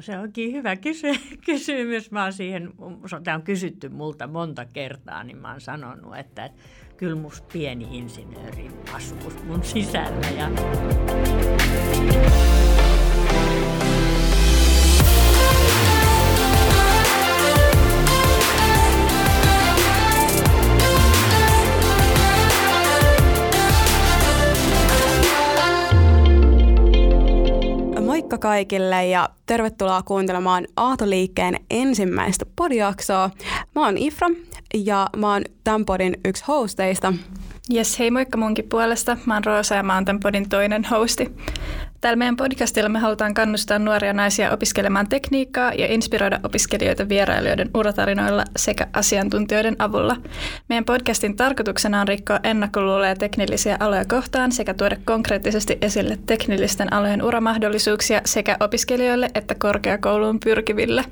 Se onkin hyvä kysy- kysymys. Mä siihen, tämä on kysytty multa monta kertaa, niin mä oon sanonut, että kyllä musta pieni insinööri asuu mun sisällä. Ja... Moikka kaikille ja tervetuloa kuuntelemaan Aatoliikkeen ensimmäistä podiaksoa. Mä oon Ifra ja mä oon tämän podin yksi hosteista. Jes, hei moikka munkin puolesta. Mä oon Roosa ja mä oon tämän podin toinen hosti. Täällä meidän podcastilla me halutaan kannustaa nuoria naisia opiskelemaan tekniikkaa ja inspiroida opiskelijoita vierailijoiden uratarinoilla sekä asiantuntijoiden avulla. Meidän podcastin tarkoituksena on rikkoa ennakkoluuloja teknillisiä aloja kohtaan sekä tuoda konkreettisesti esille teknillisten alojen uramahdollisuuksia sekä opiskelijoille että korkeakouluun pyrkiville.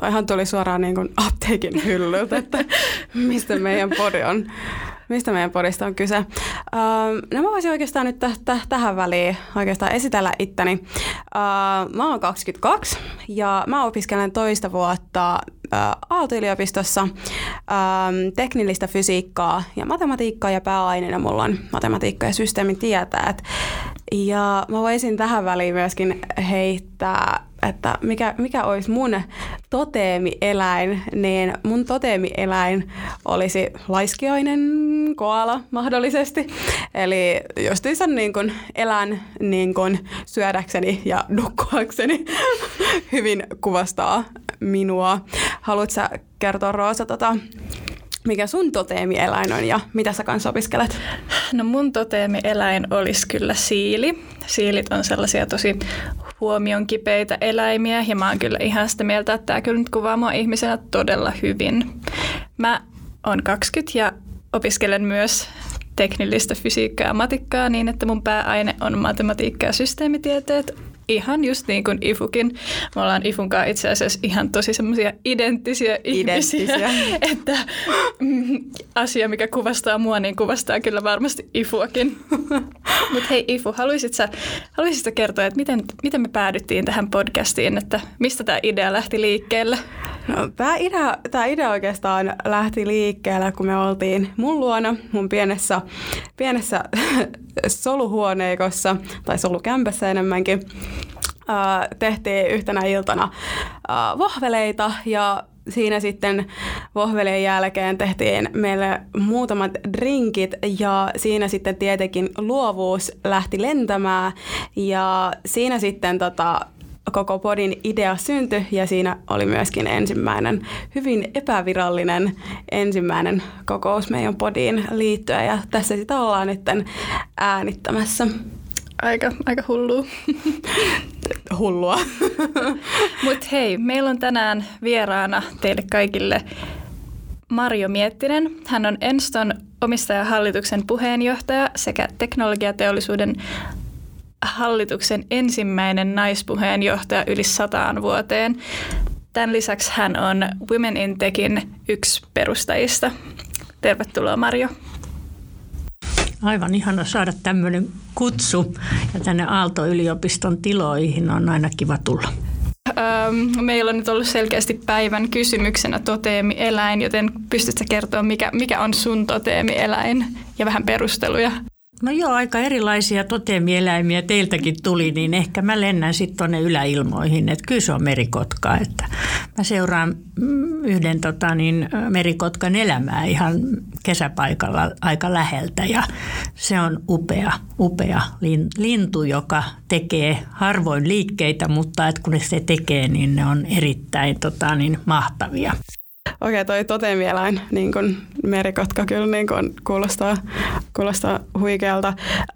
Toihan tuli suoraan niin kuin apteekin hyllyltä, että mistä meidän podi on mistä meidän podista on kyse. Uh, no mä voisin oikeastaan nyt t- t- tähän väliin oikeastaan esitellä itteni. Uh, mä oon 22 ja mä opiskelen toista vuotta uh, Aalto-yliopistossa uh, teknillistä fysiikkaa ja matematiikkaa ja pääaineena mulla on matematiikka ja systeemitieteet. Ja mä voisin tähän väliin myöskin heittää että mikä, mikä olisi mun toteemieläin, niin mun toteemieläin olisi laiskiainen koala mahdollisesti. Eli justiinsa niin kun elän niin kun syödäkseni ja nukkuakseni hyvin kuvastaa minua. Haluatko kertoa Roosa tota, mikä sun toteemieläin on ja mitä sä kanssa opiskelet? No mun toteemieläin olisi kyllä siili. Siilit on sellaisia tosi huomion kipeitä eläimiä ja mä oon kyllä ihan sitä mieltä, että tämä kyllä nyt kuvaa mua ihmisenä todella hyvin. Mä oon 20 ja opiskelen myös teknillistä fysiikkaa ja matikkaa niin, että mun pääaine on matematiikka ja systeemitieteet ihan just niin kuin Ifukin. Me ollaan Ifun kanssa itse asiassa ihan tosi semmoisia identtisiä, identtisiä. ihmisiä, että mm, asia, mikä kuvastaa mua, niin kuvastaa kyllä varmasti Ifuakin. Mutta hei Ifu, haluaisitko sä, haluaisitko kertoa, että miten, miten me päädyttiin tähän podcastiin, että mistä tämä idea lähti liikkeelle? No, tämä, idea, tämä idea oikeastaan lähti liikkeelle, kun me oltiin mun luona, mun pienessä, pienessä soluhuoneikossa, tai solukämpässä enemmänkin. Tehtiin yhtenä iltana vohveleita ja siinä sitten vohvelien jälkeen tehtiin meille muutamat drinkit ja siinä sitten tietenkin luovuus lähti lentämään ja siinä sitten tota, koko podin idea syntyi ja siinä oli myöskin ensimmäinen hyvin epävirallinen ensimmäinen kokous meidän podiin liittyen ja tässä sitä ollaan nyt äänittämässä. Aika, aika hullua. Hullua. Mutta hei, meillä on tänään vieraana teille kaikille Marjo Miettinen. Hän on Enston omistajahallituksen puheenjohtaja sekä teknologiateollisuuden hallituksen ensimmäinen naispuheenjohtaja yli sataan vuoteen. Tämän lisäksi hän on Women in Techin yksi perustajista. Tervetuloa Marjo. Aivan ihana saada tämmöinen kutsu ja tänne Aalto-yliopiston tiloihin on aina kiva tulla. Meillä on nyt ollut selkeästi päivän kysymyksenä toteemieläin, joten pystytkö kertoa, mikä, mikä on sun toteemieläin ja vähän perusteluja? No joo, aika erilaisia toteemieläimiä teiltäkin tuli, niin ehkä mä lennän sitten tuonne yläilmoihin, että kyllä se on merikotka. Että mä seuraan mm, yhden tota, niin, merikotkan elämää ihan kesäpaikalla aika läheltä ja se on upea, upea lintu, joka tekee harvoin liikkeitä, mutta että kun se tekee, niin ne on erittäin tota, niin, mahtavia. Okei, toi totemieläin, niin kun merikotka kyllä niin kun kuulostaa, kuulostaa huikealta.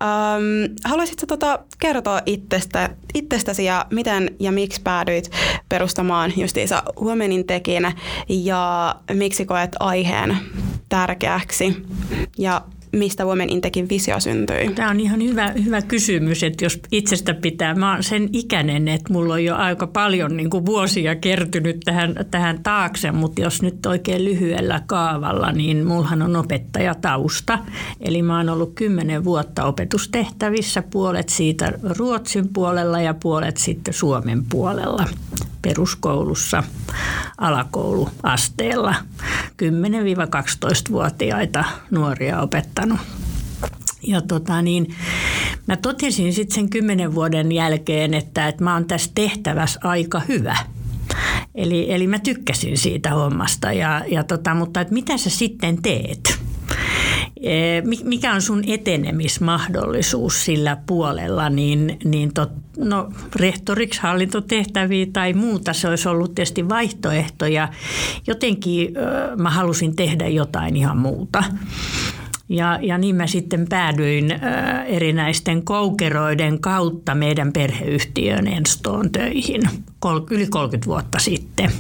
Ähm, haluaisitko tota kertoa itsestä, itsestäsi ja miten ja miksi päädyit perustamaan justiinsa Huomenin tekin ja miksi koet aiheen tärkeäksi ja mistä Women Intekin visio syntyi? Tämä on ihan hyvä, hyvä kysymys, että jos itsestä pitää, mä oon sen ikäinen, että mulla on jo aika paljon niin kuin vuosia kertynyt tähän, tähän taakse, mutta jos nyt oikein lyhyellä kaavalla, niin mullahan on opettajatausta. Eli mä oon ollut kymmenen vuotta opetustehtävissä, puolet siitä Ruotsin puolella ja puolet sitten Suomen puolella peruskoulussa alakouluasteella 10-12-vuotiaita nuoria opettanut. Ja tota niin, mä totesin sitten sen kymmenen vuoden jälkeen, että, että mä oon tässä tehtävässä aika hyvä. Eli, eli mä tykkäsin siitä hommasta, ja, ja tota, mutta että mitä sä sitten teet? E, mikä on sun etenemismahdollisuus sillä puolella, niin, niin tot, no, rehtoriksi hallintotehtäviä tai muuta, se olisi ollut tietysti vaihtoehto ja jotenkin mä halusin tehdä jotain ihan muuta. Ja, ja niin mä sitten päädyin äh, erinäisten koukeroiden kautta meidän perheyhtiön Enstoon töihin kol, yli 30 vuotta sitten.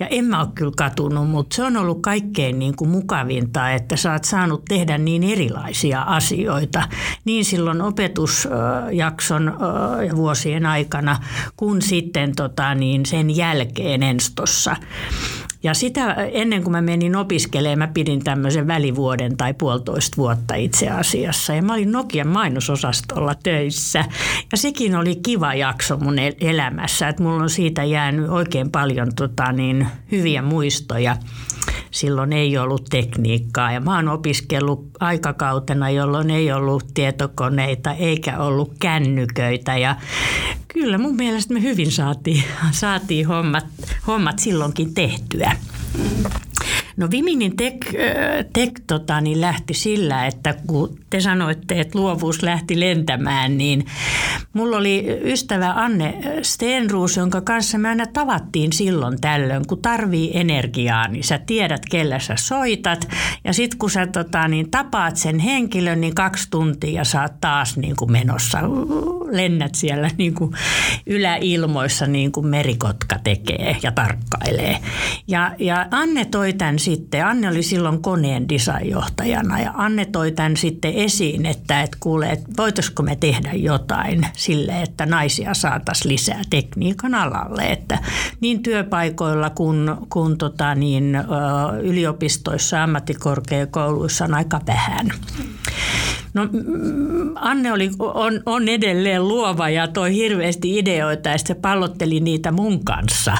Ja en mä ole kyllä katunut, mutta se on ollut kaikkein niin kuin mukavinta, että sä oot saanut tehdä niin erilaisia asioita. Niin silloin opetusjakson ja vuosien aikana, kuin sitten tota, niin sen jälkeen Enstossa. Ja sitä ennen kuin mä menin opiskelemaan, mä pidin tämmöisen välivuoden tai puolitoista vuotta itse asiassa. Ja mä olin Nokian mainososastolla töissä. Ja sekin oli kiva jakso mun elämässä, että mulla on siitä jäänyt oikein paljon tota, niin, hyviä muistoja. Silloin ei ollut tekniikkaa ja mä oon opiskellut aikakautena, jolloin ei ollut tietokoneita eikä ollut kännyköitä. Ja kyllä mun mielestä me hyvin saatiin, saatiin hommat, hommat silloinkin tehtyä. No Viminin tek, tek tota, niin lähti sillä, että kun te sanoitte, että luovuus lähti lentämään, niin mulla oli ystävä Anne Stenruus, jonka kanssa me aina tavattiin silloin tällöin, kun tarvii energiaa, niin sä tiedät, kellä sä soitat. Ja sitten kun sä tota, niin tapaat sen henkilön, niin kaksi tuntia sä oot taas niin kuin menossa, lennät siellä niin kuin yläilmoissa niin kuin merikotka tekee ja tarkkailee. Ja, ja Anne toi tämän sitten, Anne oli silloin koneen designjohtajana ja Anne toi tämän sitten esiin, että, että kuule, että voitaisiko me tehdä jotain sille, että naisia saataisiin lisää tekniikan alalle, että niin työpaikoilla kuin, kuin tota niin, yliopistoissa, ammattikorkeakouluissa on aika vähän. No Anne oli, on, on edelleen luova ja toi hirveästi ideoita ja se pallotteli niitä mun kanssa.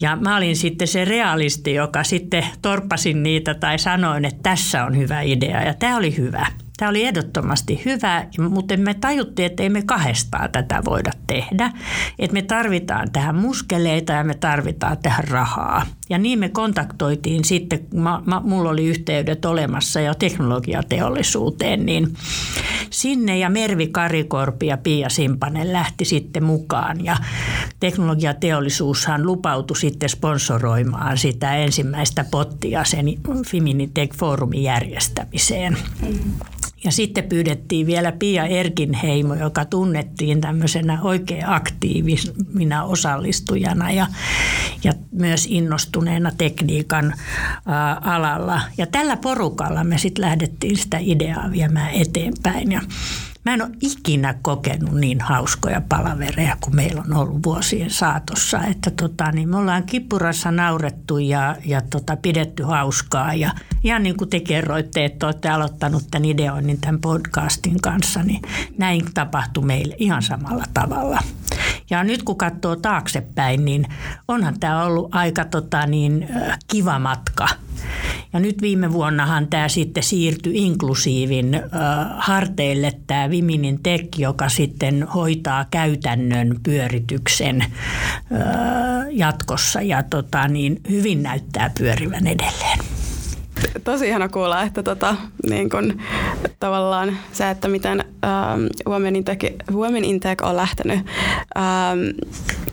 Ja mä olin sitten se realisti, joka sitten torppasin niitä tai sanoin, että tässä on hyvä idea ja tämä oli hyvä. Tämä oli ehdottomasti hyvä, mutta me tajuttiin, että ei me kahdestaan tätä voida tehdä. Että me tarvitaan tähän muskeleita ja me tarvitaan tähän rahaa. Ja niin me kontaktoitiin sitten, mä, mä, mulla oli yhteydet olemassa jo teknologiateollisuuteen, niin sinne ja Mervi Karikorpi ja Pia Simpanen lähti sitten mukaan. Ja teknologiateollisuushan lupautui sitten sponsoroimaan sitä ensimmäistä pottia sen Fiminitech-foorumin järjestämiseen. Ja sitten pyydettiin vielä Pia Erkinheimo, joka tunnettiin tämmöisenä oikein aktiivisena osallistujana ja, ja myös innostuneena tekniikan alalla. Ja tällä porukalla me sitten lähdettiin sitä ideaa viemään eteenpäin. Ja Mä en ole ikinä kokenut niin hauskoja palavereja kuin meillä on ollut vuosien saatossa. Että tota, niin me ollaan kipurassa naurettu ja, ja tota, pidetty hauskaa. Ja ihan niin kuin te kerroitte, että olette aloittanut tämän ideoinnin tämän podcastin kanssa, niin näin tapahtui meille ihan samalla tavalla. Ja nyt kun katsoo taaksepäin, niin onhan tämä ollut aika tota, niin, kiva matka. Ja nyt viime vuonnahan tämä sitten siirtyi inklusiivin harteille tämä Viminin Tek, joka sitten hoitaa käytännön pyörityksen jatkossa. Ja tota, niin hyvin näyttää pyörivän edelleen. Tosi ihana kuulla, että tota, niin kun, tavallaan se, että miten ähm, Women, Intech, Women Intech on lähtenyt ähm,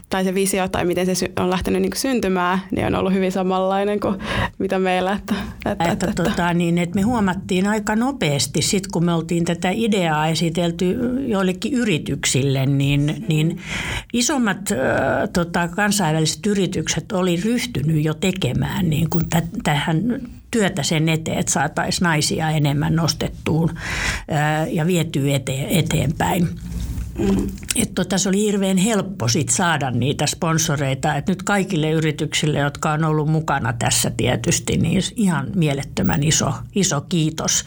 tai se visio tai miten se on lähtenyt niin syntymään, niin on ollut hyvin samanlainen kuin mitä meillä. Että, että, että, että, tota, niin, että me huomattiin aika nopeasti, sit kun me oltiin tätä ideaa esitelty joillekin yrityksille, niin, niin isommat äh, tota, kansainväliset yritykset oli ryhtynyt jo tekemään niin kuin t- tähän työtä sen eteen, että saataisiin naisia enemmän nostettuun äh, ja vietyä eteen, eteenpäin. Mm. Että tota, se oli hirveän helppo sit saada niitä sponsoreita. Et nyt kaikille yrityksille, jotka on ollut mukana tässä tietysti, niin ihan mielettömän iso, iso kiitos.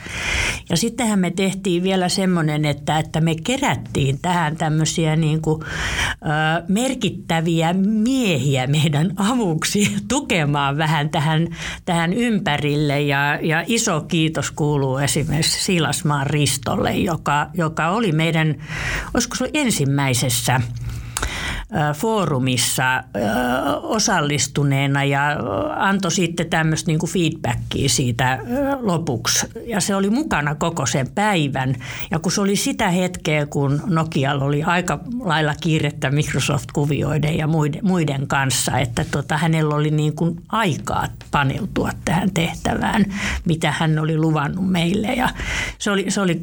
Ja sittenhän me tehtiin vielä semmoinen, että, että me kerättiin tähän tämmöisiä niin kuin, ö, merkittäviä miehiä meidän avuksi tukemaan vähän tähän, tähän ympärille. Ja, ja iso kiitos kuuluu esimerkiksi Silasmaan Ristolle, joka, joka oli meidän, olisiko se ensimmäisessä foorumissa osallistuneena ja antoi sitten tämmöistä niin kuin feedbackia siitä lopuksi. Ja se oli mukana koko sen päivän. Ja kun se oli sitä hetkeä, kun Nokialla oli aika lailla kiirettä Microsoft-kuvioiden ja muiden, muiden kanssa, että tota, hänellä oli niin kuin aikaa paneutua tähän tehtävään, mitä hän oli luvannut meille. Ja se oli, se oli,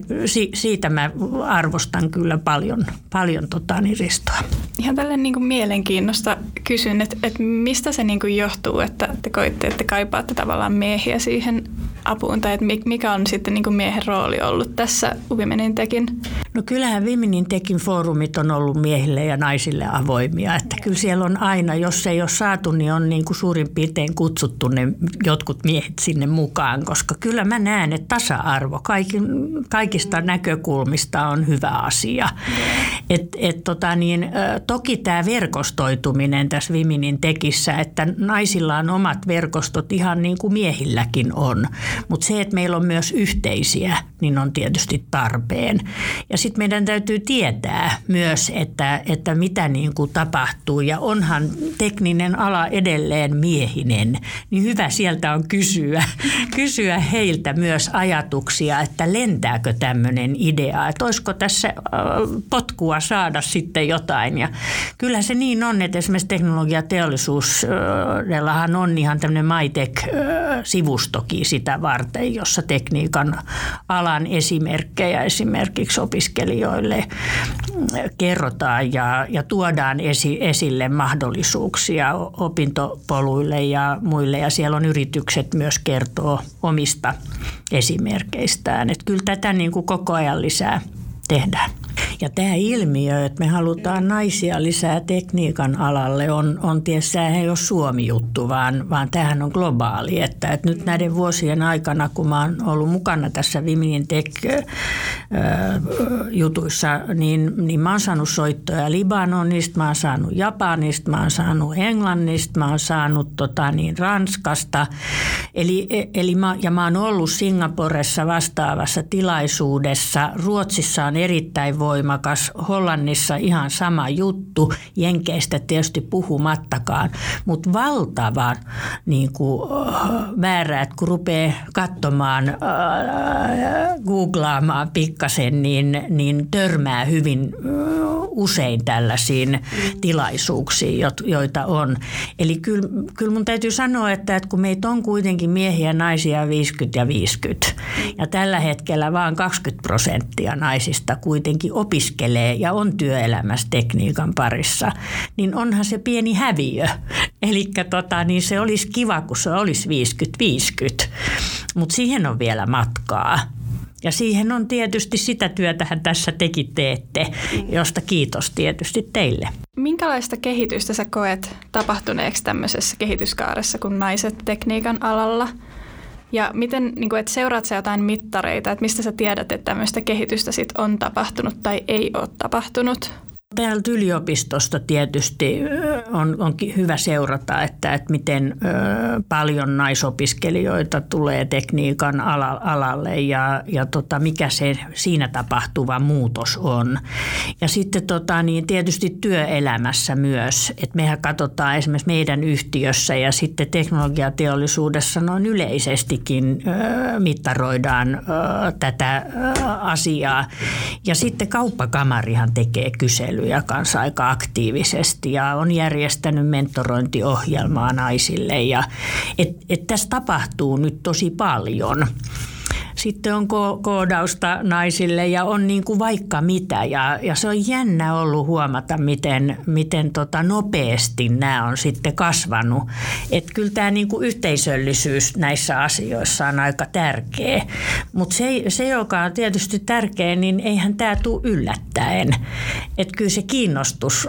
siitä mä arvostan kyllä paljon, paljon tota, niin ristoa. Ihan tälle niin kuin mielenkiinnosta kysyn, että, että mistä se niin kuin johtuu, että te koitte, että kaipaatte tavallaan miehiä siihen apuun, tai että mikä on sitten niin kuin miehen rooli ollut tässä Women Tekin? No kyllähän Women Tekin foorumit on ollut miehille ja naisille avoimia, että kyllä siellä on aina, jos ei ole saatu, niin on niin kuin suurin piirtein kutsuttu ne jotkut miehet sinne mukaan, koska kyllä mä näen, että tasa-arvo kaikin, kaikista näkökulmista on hyvä asia. Et, et tota niin, toki tämä verkostoituminen tässä Viminin tekissä, että naisilla on omat verkostot ihan niin kuin miehilläkin on. Mutta se, että meillä on myös yhteisiä, niin on tietysti tarpeen. Ja sitten meidän täytyy tietää myös, että, että mitä niin kuin tapahtuu. Ja onhan tekninen ala edelleen miehinen, niin hyvä sieltä on kysyä, kysyä heiltä myös ajatuksia, että lentääkö tämmöinen idea, että olisiko tässä potkua saada sitten jotain. Ja kyllä se niin on, että esimerkiksi teknologiateollisuudellahan on ihan tämmöinen MyTech-sivustokin sitä varten, jossa tekniikan alan esimerkkejä esimerkiksi opiskelijoille kerrotaan ja, ja tuodaan esi, esille mahdollisuuksia opintopoluille ja muille. Ja siellä on yritykset myös kertoo omista esimerkkeistään. Että kyllä tätä niin kuin koko ajan lisää tehdään. Ja tämä ilmiö, että me halutaan naisia lisää tekniikan alalle, on, on tietysti ei ole Suomi-juttu, vaan, vaan tämähän on globaali. Että, että nyt näiden vuosien aikana, kun mä oon ollut mukana tässä Women Tech-jutuissa, niin, niin mä oon saanut soittoja Libanonista, mä oon saanut Japanista, mä oon saanut Englannista, mä oon saanut tota, niin, Ranskasta. Eli, eli mä, ja mä oon ollut Singaporessa vastaavassa tilaisuudessa. Ruotsissa on erittäin voimakas. Hollannissa ihan sama juttu. Jenkeistä tietysti puhumattakaan. Mutta valtava niin kuin, määrä, että kun rupeaa katsomaan, äh, googlaamaan pikkasen, niin, niin törmää hyvin äh, usein tällaisiin tilaisuuksiin, joita on. Eli kyllä, kyllä mun täytyy sanoa, että, että kun meitä on kuitenkin miehiä ja naisia 50 ja 50, ja tällä hetkellä vain 20 prosenttia naisista kuitenkin opiskelee ja on työelämässä tekniikan parissa, niin onhan se pieni häviö. Eli tota, niin se olisi kiva, kun se olisi 50-50, mutta siihen on vielä matkaa. Ja siihen on tietysti sitä työtähän tässä tekin teette, josta kiitos tietysti teille. Minkälaista kehitystä sä koet tapahtuneeksi tämmöisessä kehityskaaressa kuin naiset tekniikan alalla? Ja miten, niin kuin, että seuraat sä jotain mittareita, että mistä sä tiedät, että tämmöistä kehitystä sit on tapahtunut tai ei ole tapahtunut? Täältä yliopistosta tietysti on, on hyvä seurata, että, että miten paljon naisopiskelijoita tulee tekniikan alalle ja, ja tota, mikä se siinä tapahtuva muutos on. Ja sitten tota, niin tietysti työelämässä myös, että mehän katsotaan esimerkiksi meidän yhtiössä ja sitten teknologiateollisuudessa noin yleisestikin mittaroidaan tätä asiaa. Ja sitten kauppakamarihan tekee kyselyä palveluja kanssa aika aktiivisesti ja on järjestänyt mentorointiohjelmaa naisille. Ja, et, et tässä tapahtuu nyt tosi paljon sitten on ko- koodausta naisille ja on niin kuin vaikka mitä. Ja, ja se on jännä ollut huomata, miten, miten tota nopeasti nämä on sitten kasvanut. Että kyllä tämä niin kuin yhteisöllisyys näissä asioissa on aika tärkeä. Mutta se, se, joka on tietysti tärkeä, niin eihän tämä tule yllättäen. Että kyllä se kiinnostus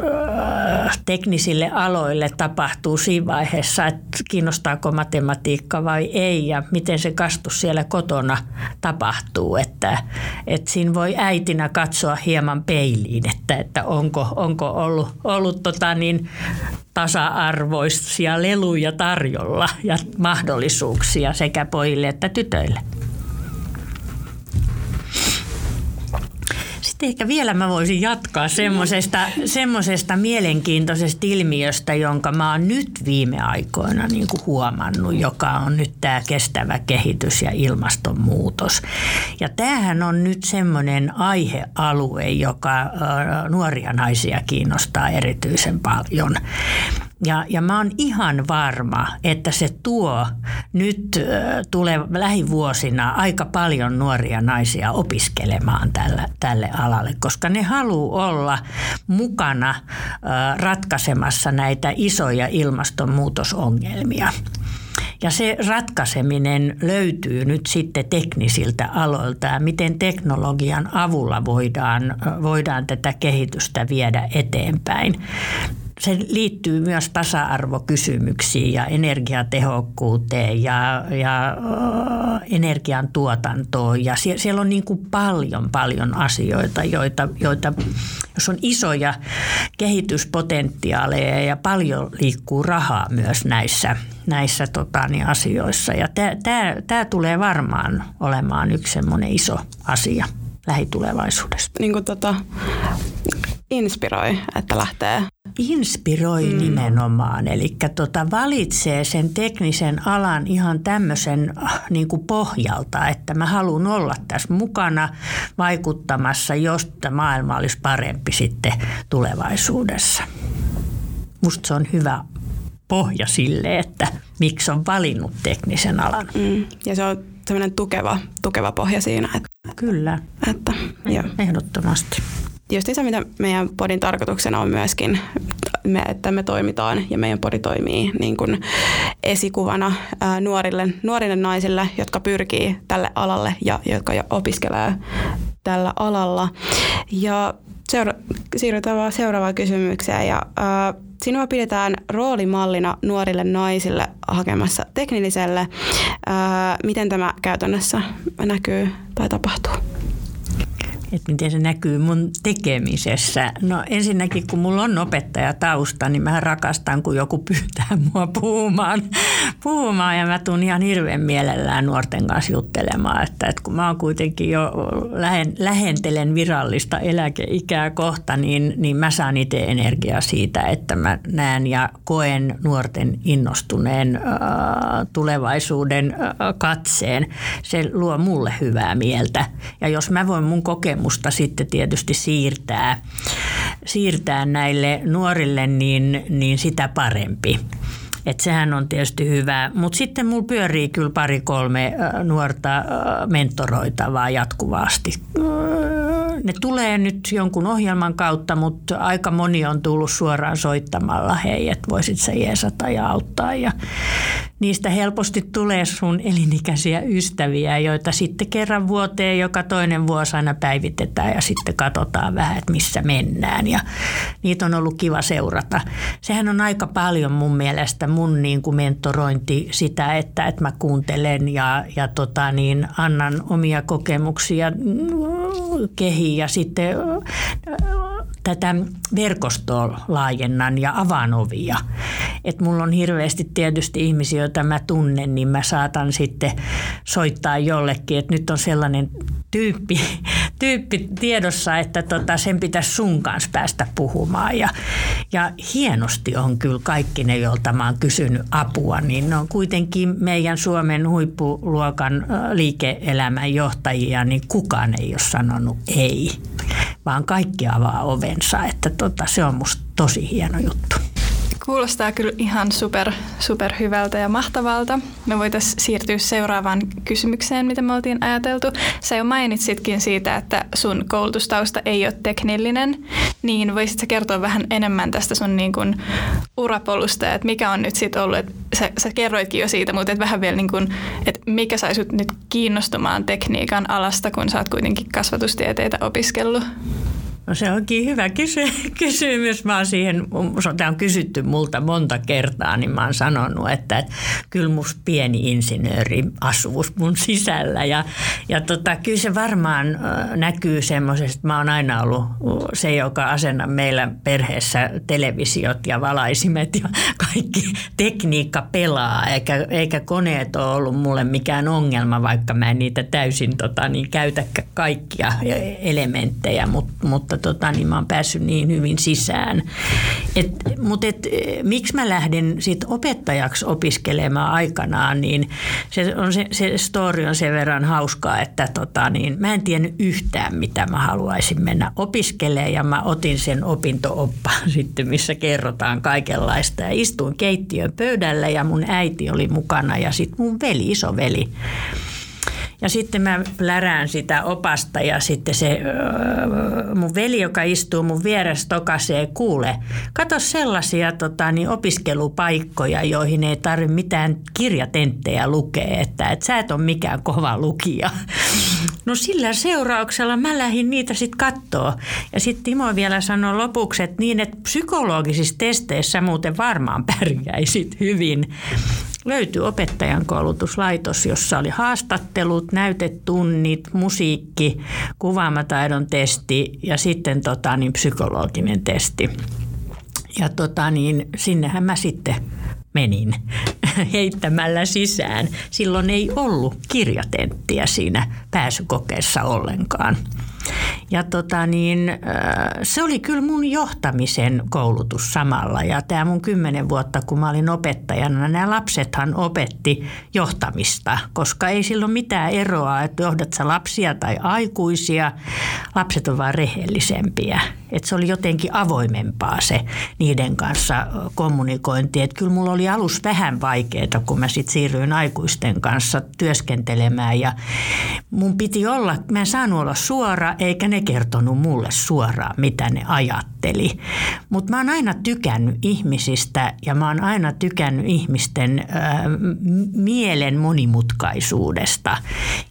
äh, teknisille aloille tapahtuu siinä vaiheessa, että kiinnostaako matematiikka vai ei ja miten se kastus siellä kotona tapahtuu, että, että siinä voi äitinä katsoa hieman peiliin, että, että onko, onko ollut, ollut tota niin, tasa-arvoisia leluja tarjolla ja mahdollisuuksia sekä pojille että tytöille. Sitten ehkä vielä mä voisin jatkaa semmoisesta, semmoisesta mielenkiintoisesta ilmiöstä, jonka mä oon nyt viime aikoina niin kuin huomannut, joka on nyt tämä kestävä kehitys ja ilmastonmuutos. Ja tämähän on nyt semmoinen aihealue, joka nuoria naisia kiinnostaa erityisen paljon. Ja, ja mä oon ihan varma, että se tuo nyt tulee lähivuosina aika paljon nuoria naisia opiskelemaan tällä, tälle alalle, koska ne haluaa olla mukana ratkaisemassa näitä isoja ilmastonmuutosongelmia. Ja se ratkaiseminen löytyy nyt sitten teknisiltä aloilta ja miten teknologian avulla voidaan, voidaan tätä kehitystä viedä eteenpäin se liittyy myös tasa-arvokysymyksiin ja energiatehokkuuteen ja, ja energian tuotantoon. Ja sie, siellä on niin kuin paljon, paljon asioita, joita, joita, jos on isoja kehityspotentiaaleja ja paljon liikkuu rahaa myös näissä, näissä tota, niin asioissa. Ja tämä tulee varmaan olemaan yksi semmoinen iso asia lähitulevaisuudessa. Niin kuin tota, inspiroi, että lähtee? Inspiroi mm. nimenomaan, eli tota, valitsee sen teknisen alan ihan tämmöisen äh, niin kuin pohjalta, että mä haluan olla tässä mukana vaikuttamassa, josta maailma olisi parempi sitten tulevaisuudessa. Musta se on hyvä pohja sille, että miksi on valinnut teknisen alan. Mm. Ja se on tämmöinen tukeva, tukeva pohja siinä. Että, Kyllä, että, joo. ehdottomasti just se, mitä meidän podin tarkoituksena on myöskin, me, että me toimitaan ja meidän podi toimii niin kuin esikuvana ää, nuorille, nuorille naisille, jotka pyrkii tälle alalle ja jotka jo opiskelee tällä alalla. Ja seura- siirrytään vaan seuraavaan kysymykseen. Ja, ää, sinua pidetään roolimallina nuorille naisille hakemassa teknilliselle. Ää, miten tämä käytännössä näkyy tai tapahtuu? Että miten se näkyy mun tekemisessä. No ensinnäkin, kun mulla on opettajatausta, niin mä rakastan, kun joku pyytää mua puhumaan, puhumaan ja mä tuun ihan hirveän mielellään nuorten kanssa juttelemaan, että, että kun mä oon kuitenkin jo lähen, lähentelen virallista eläkeikää kohta, niin, niin mä saan itse energiaa siitä, että mä näen ja koen nuorten innostuneen äh, tulevaisuuden äh, katseen. Se luo mulle hyvää mieltä ja jos mä voin mun kokemusta kokemusta sitten tietysti siirtää, siirtää näille nuorille, niin, niin sitä parempi. Et sehän on tietysti hyvä. Mutta sitten mulla pyörii kyllä pari-kolme nuorta mentoroitavaa jatkuvasti. Ne tulee nyt jonkun ohjelman kautta, mutta aika moni on tullut suoraan soittamalla, hei, että voisit sä jeesata ja auttaa. Ja niistä helposti tulee sun elinikäisiä ystäviä, joita sitten kerran vuoteen joka toinen vuosi aina päivitetään ja sitten katsotaan vähän, että missä mennään. Ja niitä on ollut kiva seurata. Sehän on aika paljon mun mielestä mun niin kuin mentorointi sitä, että, että mä kuuntelen ja, ja tota niin, annan omia kokemuksia kehiin ja sitten tätä verkostoa laajennan ja avaan ovia. Et mulla on hirveästi tietysti ihmisiä, joita mä tunnen, niin mä saatan sitten soittaa jollekin, että nyt on sellainen tyyppi, tyyppi tiedossa, että tota, sen pitäisi sun kanssa päästä puhumaan. Ja, ja hienosti on kyllä kaikki ne, joilta mä oon kysynyt apua, niin ne on kuitenkin meidän Suomen huippuluokan liike-elämän johtajia, niin kukaan ei ole sanonut ei vaan kaikki avaa ovensa. Että tota, se on musta tosi hieno juttu. Kuulostaa kyllä ihan super, super hyvältä ja mahtavalta. Me voitaisiin siirtyä seuraavaan kysymykseen, mitä me oltiin ajateltu. Sä jo mainitsitkin siitä, että sun koulutustausta ei ole teknillinen, niin voisit sä kertoa vähän enemmän tästä sun niin kuin urapolusta, että mikä on nyt sitten ollut, että sä, sä kerroitkin jo siitä, mutta et vähän vielä niin kuin, että mikä saisi nyt kiinnostumaan tekniikan alasta, kun sä oot kuitenkin kasvatustieteitä opiskellut? No se onkin hyvä kysy- kysymys. Mä oon siihen, tämä on kysytty multa monta kertaa, niin mä oon sanonut, että, että kyllä musta pieni insinööri asuu mun sisällä. Ja, ja tota, kyllä se varmaan näkyy semmoisesta, mä oon aina ollut se, joka asenna meillä perheessä televisiot ja valaisimet ja kaikki tekniikka pelaa, eikä, eikä koneet ole ollut mulle mikään ongelma, vaikka mä en niitä täysin tota, niin käytä kaikkia elementtejä, mutta, mutta mutta tota, niin mä oon päässyt niin hyvin sisään. Mutta et, miksi mä lähdin sit opettajaksi opiskelemaan aikanaan, niin se, on se, se story on sen verran hauskaa, että tota, niin mä en tiennyt yhtään, mitä mä haluaisin mennä opiskelemaan ja mä otin sen opintooppaan sitten, missä kerrotaan kaikenlaista ja istuin keittiön pöydällä ja mun äiti oli mukana ja sitten mun veli, isoveli. Ja sitten mä lärään sitä opasta ja sitten se mun veli, joka istuu mun vieressä, tokasee, kuule, kato sellaisia tota, niin opiskelupaikkoja, joihin ei tarvitse mitään kirjatenttejä lukea, että et sä et ole mikään kova lukija. No sillä seurauksella mä lähdin niitä sitten katsoa. Ja sitten Timo vielä sanoi lopuksi, että niin, että psykologisissa testeissä muuten varmaan pärjäisit hyvin löytyi opettajan koulutuslaitos, jossa oli haastattelut, näytetunnit, musiikki, kuvaamataidon testi ja sitten tota, niin psykologinen testi. Ja tota, niin, sinnehän mä sitten menin heittämällä sisään. Silloin ei ollut kirjatenttiä siinä pääsykokeessa ollenkaan. Ja tota niin, se oli kyllä mun johtamisen koulutus samalla. Ja tämä mun kymmenen vuotta, kun mä olin opettajana, nämä lapsethan opetti johtamista, koska ei silloin mitään eroa, että johdat sä lapsia tai aikuisia. Lapset on vaan rehellisempiä. Että se oli jotenkin avoimempaa se niiden kanssa kommunikointi. Että kyllä mulla oli alus vähän vaikeaa, kun mä sitten siirryin aikuisten kanssa työskentelemään. Ja mun piti olla, mä en saanut olla suora, eikä ne kertonut mulle suoraan, mitä ne ajatteli. Mutta mä oon aina tykännyt ihmisistä ja mä oon aina tykännyt ihmisten äh, mielen monimutkaisuudesta.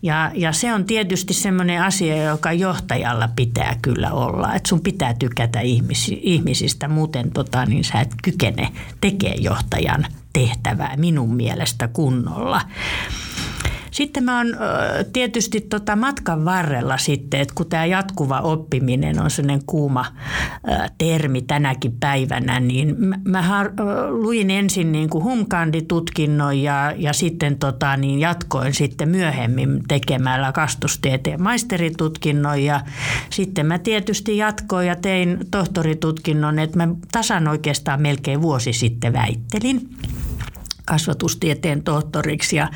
Ja, ja se on tietysti semmoinen asia, joka johtajalla pitää kyllä olla. Että sun pitää tykätä ihmisi, ihmisistä, muuten tota, niin sä et kykene tekemään johtajan tehtävää minun mielestä kunnolla. Sitten mä oon tietysti tota matkan varrella sitten, että kun tämä jatkuva oppiminen on sellainen kuuma termi tänäkin päivänä, niin mä luin ensin niin kuin humkanditutkinnon ja, ja sitten tota, niin jatkoin sitten myöhemmin tekemällä kastustieteen maisteritutkinnon. Ja sitten mä tietysti jatkoin ja tein tohtoritutkinnon, että mä tasan oikeastaan melkein vuosi sitten väittelin kasvatustieteen tohtoriksi. Ja,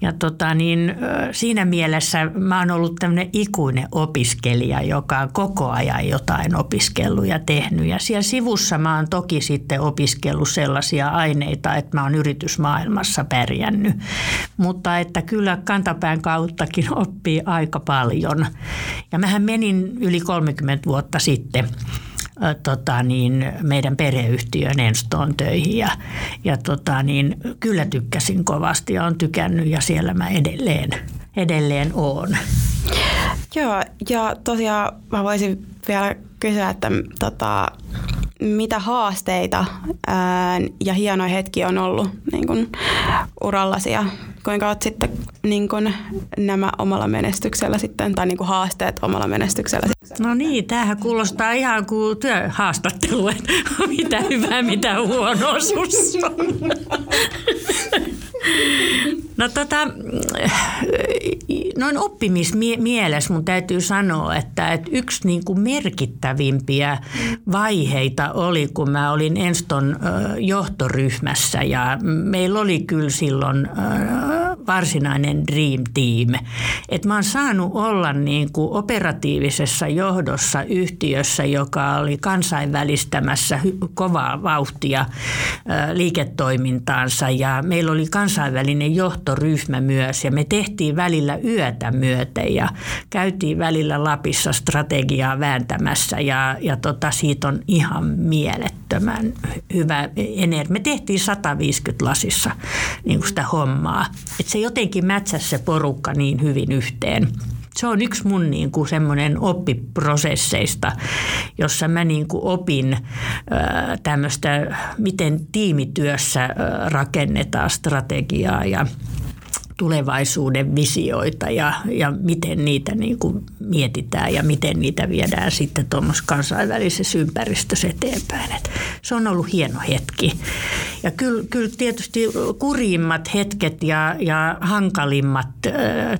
ja tota niin, siinä mielessä mä oon ollut tämmöinen ikuinen opiskelija, joka on koko ajan jotain opiskellut ja tehnyt. Ja siellä sivussa mä oon toki sitten opiskellut sellaisia aineita, että mä oon yritysmaailmassa pärjännyt. Mutta että kyllä kantapään kauttakin oppii aika paljon. Ja mähän menin yli 30 vuotta sitten – tota, niin, meidän perheyhtiön Enstoon töihin ja, ja tota, niin, kyllä tykkäsin kovasti ja on tykännyt ja siellä mä edelleen, edelleen oon. Joo, ja tosiaan mä voisin vielä kysyä, että tota, mitä haasteita ää, ja hienoja hetki on ollut niin kun, urallasi ja kuinka olet sitten niin kun, nämä omalla menestyksellä sitten, tai niin kun, haasteet omalla menestyksellä? No niin, tämähän kuulostaa ihan kuin työhaastattelu, että mitä hyvää, mitä huonoa sussa on. No tota, noin oppimismielessä mun täytyy sanoa, että, että yksi niin kuin merkittävimpiä vaiheita oli, kun mä olin Enston johtoryhmässä ja meillä oli kyllä silloin varsinainen dream team. Et mä oon saanut olla niin kuin operatiivisessa johdossa yhtiössä, joka oli kansainvälistämässä kovaa vauhtia liiketoimintaansa ja meillä oli kansainvälinen johtoryhmä myös ja me tehtiin välillä yötä myöten ja käytiin välillä Lapissa strategiaa vääntämässä ja, ja tota, siitä on ihan mielettömän hyvä energia. Me tehtiin 150 lasissa niin kuin sitä hommaa. Et se jotenkin mätsäsi se porukka niin hyvin yhteen se on yksi mun niin kuin semmoinen oppiprosesseista, jossa mä niin kuin opin tämmöistä, miten tiimityössä rakennetaan strategiaa ja tulevaisuuden visioita ja, ja miten niitä niin kuin mietitään ja miten niitä viedään sitten tuommoisessa kansainvälisessä ympäristössä eteenpäin. Et se on ollut hieno hetki. Ja kyllä, kyllä tietysti kurimmat hetket ja, ja hankalimmat ö,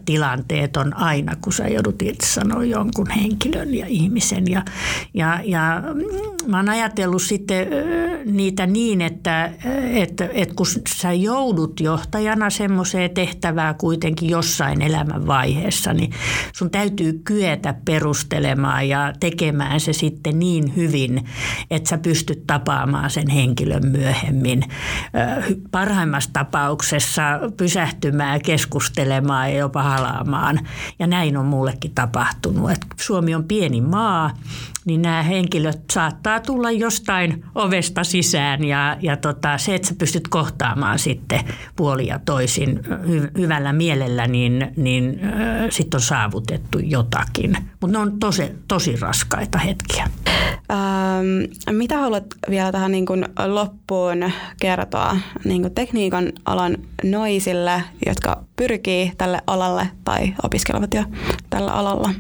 tilanteet on aina, kun sä joudut sanoa jonkun henkilön ja ihmisen. Ja, ja, ja mm, mä oon ajatellut sitten niitä niin, että, että, että kun sä joudut johtajana semmoiseen tehtävään kuitenkin jossain elämän vaiheessa, niin sun täytyy kyetä perustelemaan ja tekemään se sitten niin hyvin, että sä pystyt tapaamaan sen henkilön myöhemmin. Parhaimmassa tapauksessa pysähtymään, keskustelemaan ja jopa halaamaan. Ja näin on mullekin tapahtunut. Että Suomi on pieni maa, niin nämä henkilöt saattaa tulla jostain ovesta sisään ja, ja tota, se, että sä pystyt kohtaamaan sitten puoli ja toisin hy, hyvällä mielellä, niin, niin äh, sitten on saavutettu jotakin. Mutta ne on tosi, tosi raskaita hetkiä. Ähm, mitä haluat vielä tähän niin kuin loppuun kertoa niin kuin tekniikan alan noisille, jotka pyrkii tälle alalle tai opiskelevat jo tällä alalla?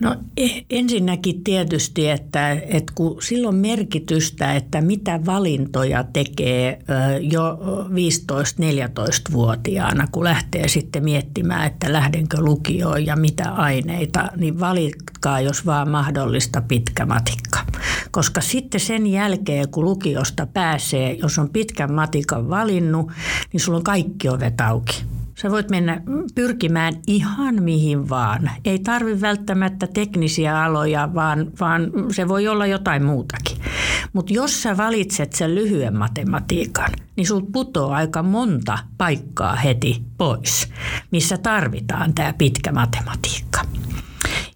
No e, ensinnäkin tietysti, että, että kun silloin merkitystä, että mitä valintoja tekee jo 15-14-vuotiaana, kun lähtee sitten miettimään, että lähdenkö lukioon ja mitä aineita, niin valitkaa, jos vaan mahdollista pitkä matikka. Koska sitten sen jälkeen, kun lukiosta pääsee, jos on pitkän matikan valinnut, niin sulla on kaikki ovet auki. Sä voit mennä pyrkimään ihan mihin vaan. Ei tarvi välttämättä teknisiä aloja, vaan, vaan se voi olla jotain muutakin. Mutta jos sä valitset sen lyhyen matematiikan, niin sul putoaa aika monta paikkaa heti pois, missä tarvitaan tämä pitkä matematiikka.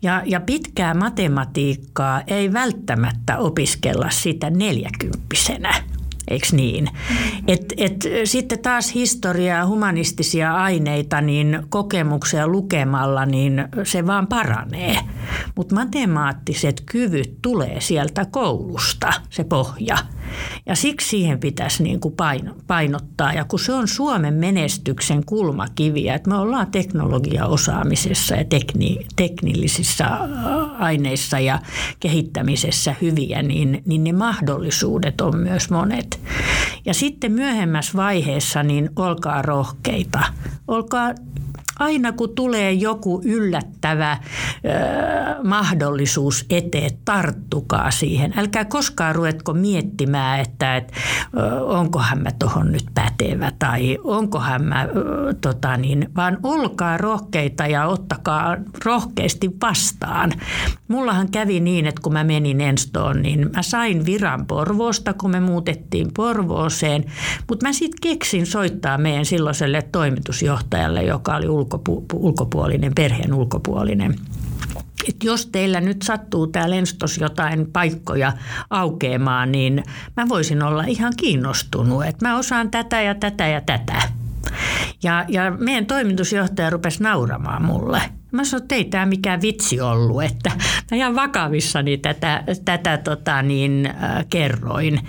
Ja, ja pitkää matematiikkaa ei välttämättä opiskella sitä neljäkymppisenä eikö niin? Et, et, sitten taas historiaa, humanistisia aineita, niin kokemuksia lukemalla, niin se vaan paranee. Mutta matemaattiset kyvyt tulee sieltä koulusta, se pohja. Ja siksi siihen pitäisi niin kuin painottaa. Ja kun se on Suomen menestyksen kulmakiviä, että me ollaan teknologiaosaamisessa ja tekni, teknillisissä aineissa ja kehittämisessä hyviä, niin, niin ne mahdollisuudet on myös monet. Ja sitten myöhemmässä vaiheessa, niin olkaa rohkeita. Olkaa aina kun tulee joku yllättävä mahdollisuus eteen, tarttukaa siihen. Älkää koskaan ruvetko miettimään, että et, ö, onkohan mä tuohon nyt pätevä tai onkohan mä, ö, tota niin, vaan olkaa rohkeita ja ottakaa rohkeasti vastaan. Mullahan kävi niin, että kun mä menin Enstoon, niin mä sain viran Porvoosta, kun me muutettiin Porvooseen, mutta mä sitten keksin soittaa meidän silloiselle toimitusjohtajalle, joka oli ulko ulkopu- ulkopuolinen, perheen ulkopuolinen. Et jos teillä nyt sattuu täällä Enstos jotain paikkoja aukeamaan, niin mä voisin olla ihan kiinnostunut, että mä osaan tätä ja tätä ja tätä. Ja, ja meidän toimitusjohtaja rupesi nauramaan mulle. Mä sanoin, että ei tämä mikään vitsi ollut, että mä ihan vakavissani tätä, tätä tota niin, äh, kerroin.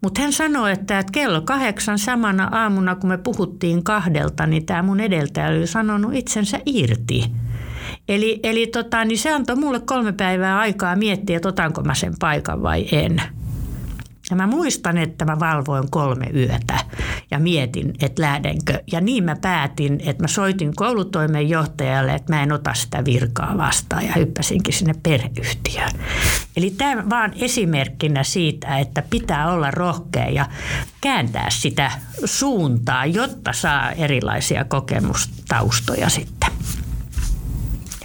Mutta hän sanoi, että, että kello kahdeksan samana aamuna, kun me puhuttiin kahdelta, niin tämä mun edeltäjä oli sanonut itsensä irti. Eli, eli tota, niin se antoi mulle kolme päivää aikaa miettiä, että otanko mä sen paikan vai en. Ja mä muistan, että mä valvoin kolme yötä ja mietin, että lähdenkö. Ja niin mä päätin, että mä soitin koulutoimenjohtajalle, että mä en ota sitä virkaa vastaan ja hyppäsinkin sinne perheyhtiöön. Eli tämä vaan esimerkkinä siitä, että pitää olla rohkea ja kääntää sitä suuntaan, jotta saa erilaisia kokemustaustoja sitten.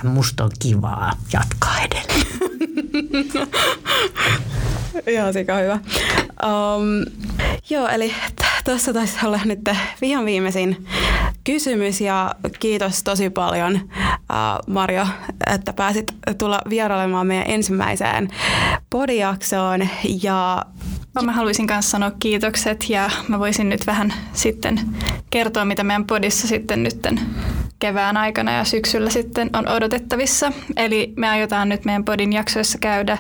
Ja musta on kivaa jatkaa edelleen. Ihan sika hyvä. Um, joo, eli tuossa taisi olla nyt vihan viimeisin kysymys ja kiitos tosi paljon uh, Marjo, että pääsit tulla vierailemaan meidän ensimmäiseen podijaksoon ja Mä haluaisin myös sanoa kiitokset ja mä voisin nyt vähän sitten kertoa, mitä meidän podissa sitten nytten kevään aikana ja syksyllä sitten on odotettavissa. Eli me aiotaan nyt meidän podin jaksoissa käydä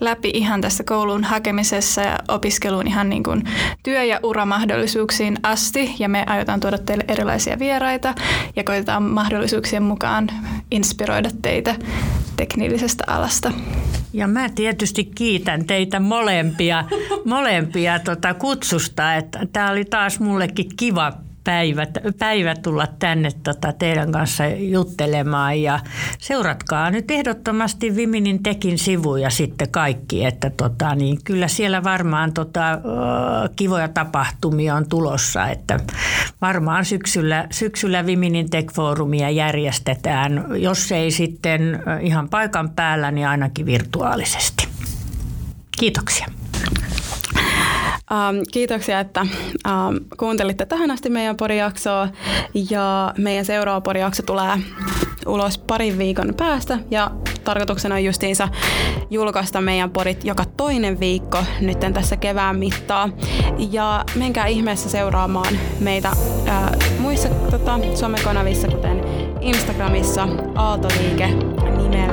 läpi ihan tässä koulun hakemisessa ja opiskeluun ihan niin kuin työ- ja uramahdollisuuksiin asti. Ja me aiotaan tuoda teille erilaisia vieraita ja koitetaan mahdollisuuksien mukaan inspiroida teitä teknillisestä alasta. Ja mä tietysti kiitän teitä molempia, molempia tota kutsusta, että tämä oli taas mullekin kiva päivä, päivä tulla tänne tota teidän kanssa juttelemaan ja seuratkaa nyt ehdottomasti Viminin Tekin sivuja sitten kaikki, että tota, niin kyllä siellä varmaan tota, kivoja tapahtumia on tulossa, että varmaan syksyllä, syksyllä Viminin Tech-foorumia järjestetään, jos ei sitten ihan paikan päällä, niin ainakin virtuaalisesti. Kiitoksia. Ähm, kiitoksia, että ähm, kuuntelitte tähän asti meidän porijaksoa. Ja meidän seuraava porijakso tulee ulos parin viikon päästä. Ja tarkoituksena on justiinsa julkaista meidän podit joka toinen viikko nyt tässä kevään mittaa. Ja menkää ihmeessä seuraamaan meitä ää, muissa tota, somekanavissa, kuten Instagramissa Aaltoliike nimellä